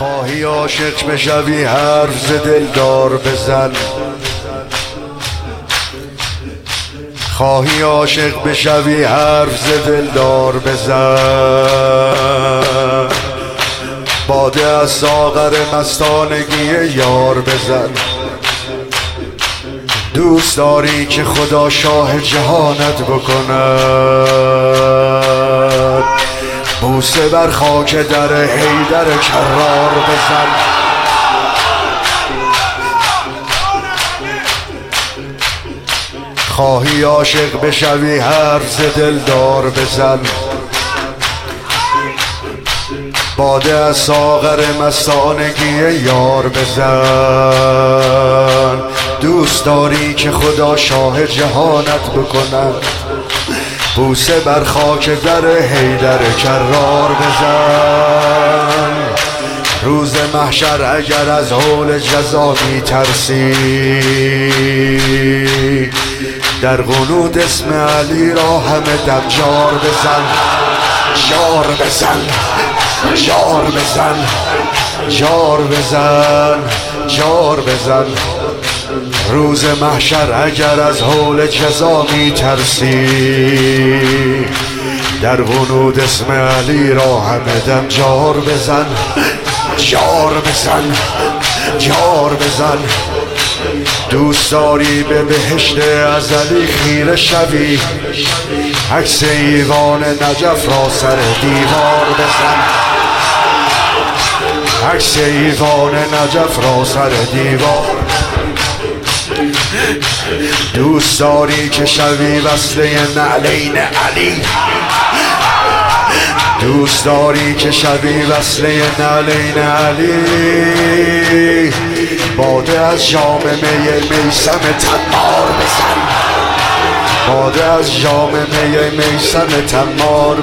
خواهی عاشق بشوی حرف ز دلدار بزن. خواهی عاشق بشوی حرف ز دلدار بزن. باده از ساغر مستانگی یار بزن. دوست داری که خدا شاه جهانت بکند. بوسه بر خاک در حیدر کرار بزن خواهی عاشق بشوی حرف ز دلدار بزن. باده از ساغر مستانگی یار بزن. دوست داری که خدا شاه جهانت بکند. بوسه بر خاک در حیدر کرار بزن. روز محشر اگر از حول جزا می ترسی در قنود اسم علی را همه دم جار بزن. جار بزن. جار بزن. جار بزن. جار بزن. روز محشر اگر از حول جزا می ترسی در غنود اسم علی را همه دم جار بزن جار بزن جار بزن. دوست داری به بهشت ازلی خیره شوی عکس ایوان نجف را سر دیوار بزن. عکس ایوان نجف را سر دیوار دوست داری که شوی وصله نعلین علی. دوست داری که شوی وصله نعلین علی. باده از جام می میسم تمار بزن. باده از جام می میسم تمار.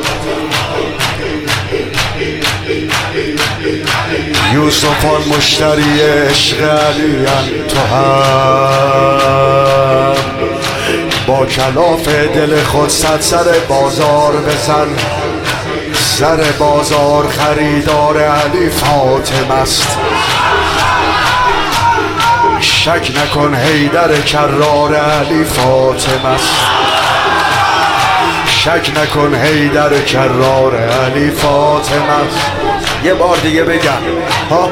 یوسفان مشتری عشق علی تو هم با کلاف دل خود صد سر بازار بزن. سر بازار خریدار علی فاطم است. شک نکن هیدر کرار علی فاطم است. شک نکن هیدر کرار علی فاطم است. یه بار دیگه بگم ها؟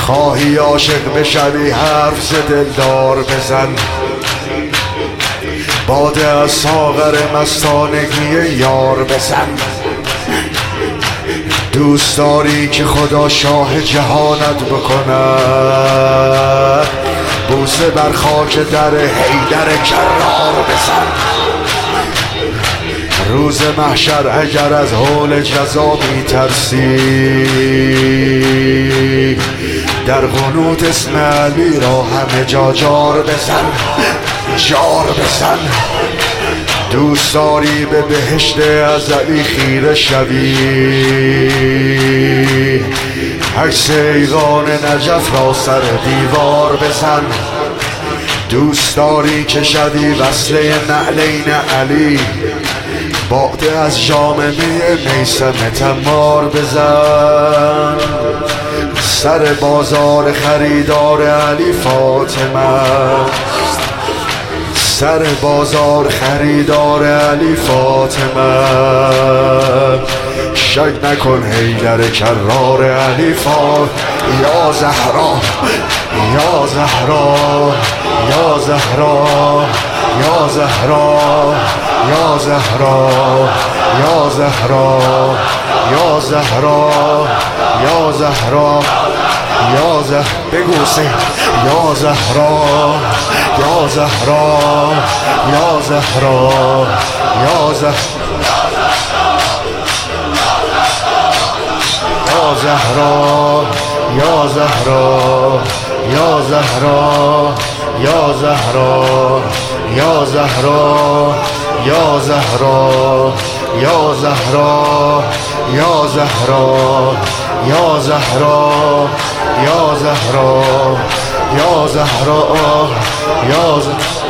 خواهی عاشق بشوی حرف دلدار بزن. باده از ساغر مستانگی یار بزن. دوست داری که خدا شاه جهانت بکند بوسه بر خاک در حیدر کرار بزن. روز محشر اگر از حول جزا ترسی در قنوت اسم علی را همه جا جار بزن. جار بزن. دوست داری به بهشت ازلی خیره شوی؟ عکس ایوان نجف را سر دیوار بزن. دوست داری که شدی وصله نعلین علی؟ باده از جام می میسم تمار بزن. سر بازار خریدار علی فاطمه سر بازار خریدار علی فاطمه شک نکن هیدر کرار علی فاطمه یا زهرا یا زهرا یا زهرا یا زهرا یا زهرا یا زهرا یا زهرا یا زهرا. یا زهرا بگو سه یا زهرا یا زهرا یا زهرا یا زهرا یا زهرا یا زهرا یا زهرا یا زهرا یا زهرا یا زهرا یا زهرا یا زهرا یا زهرا یا زهرا یا زهرا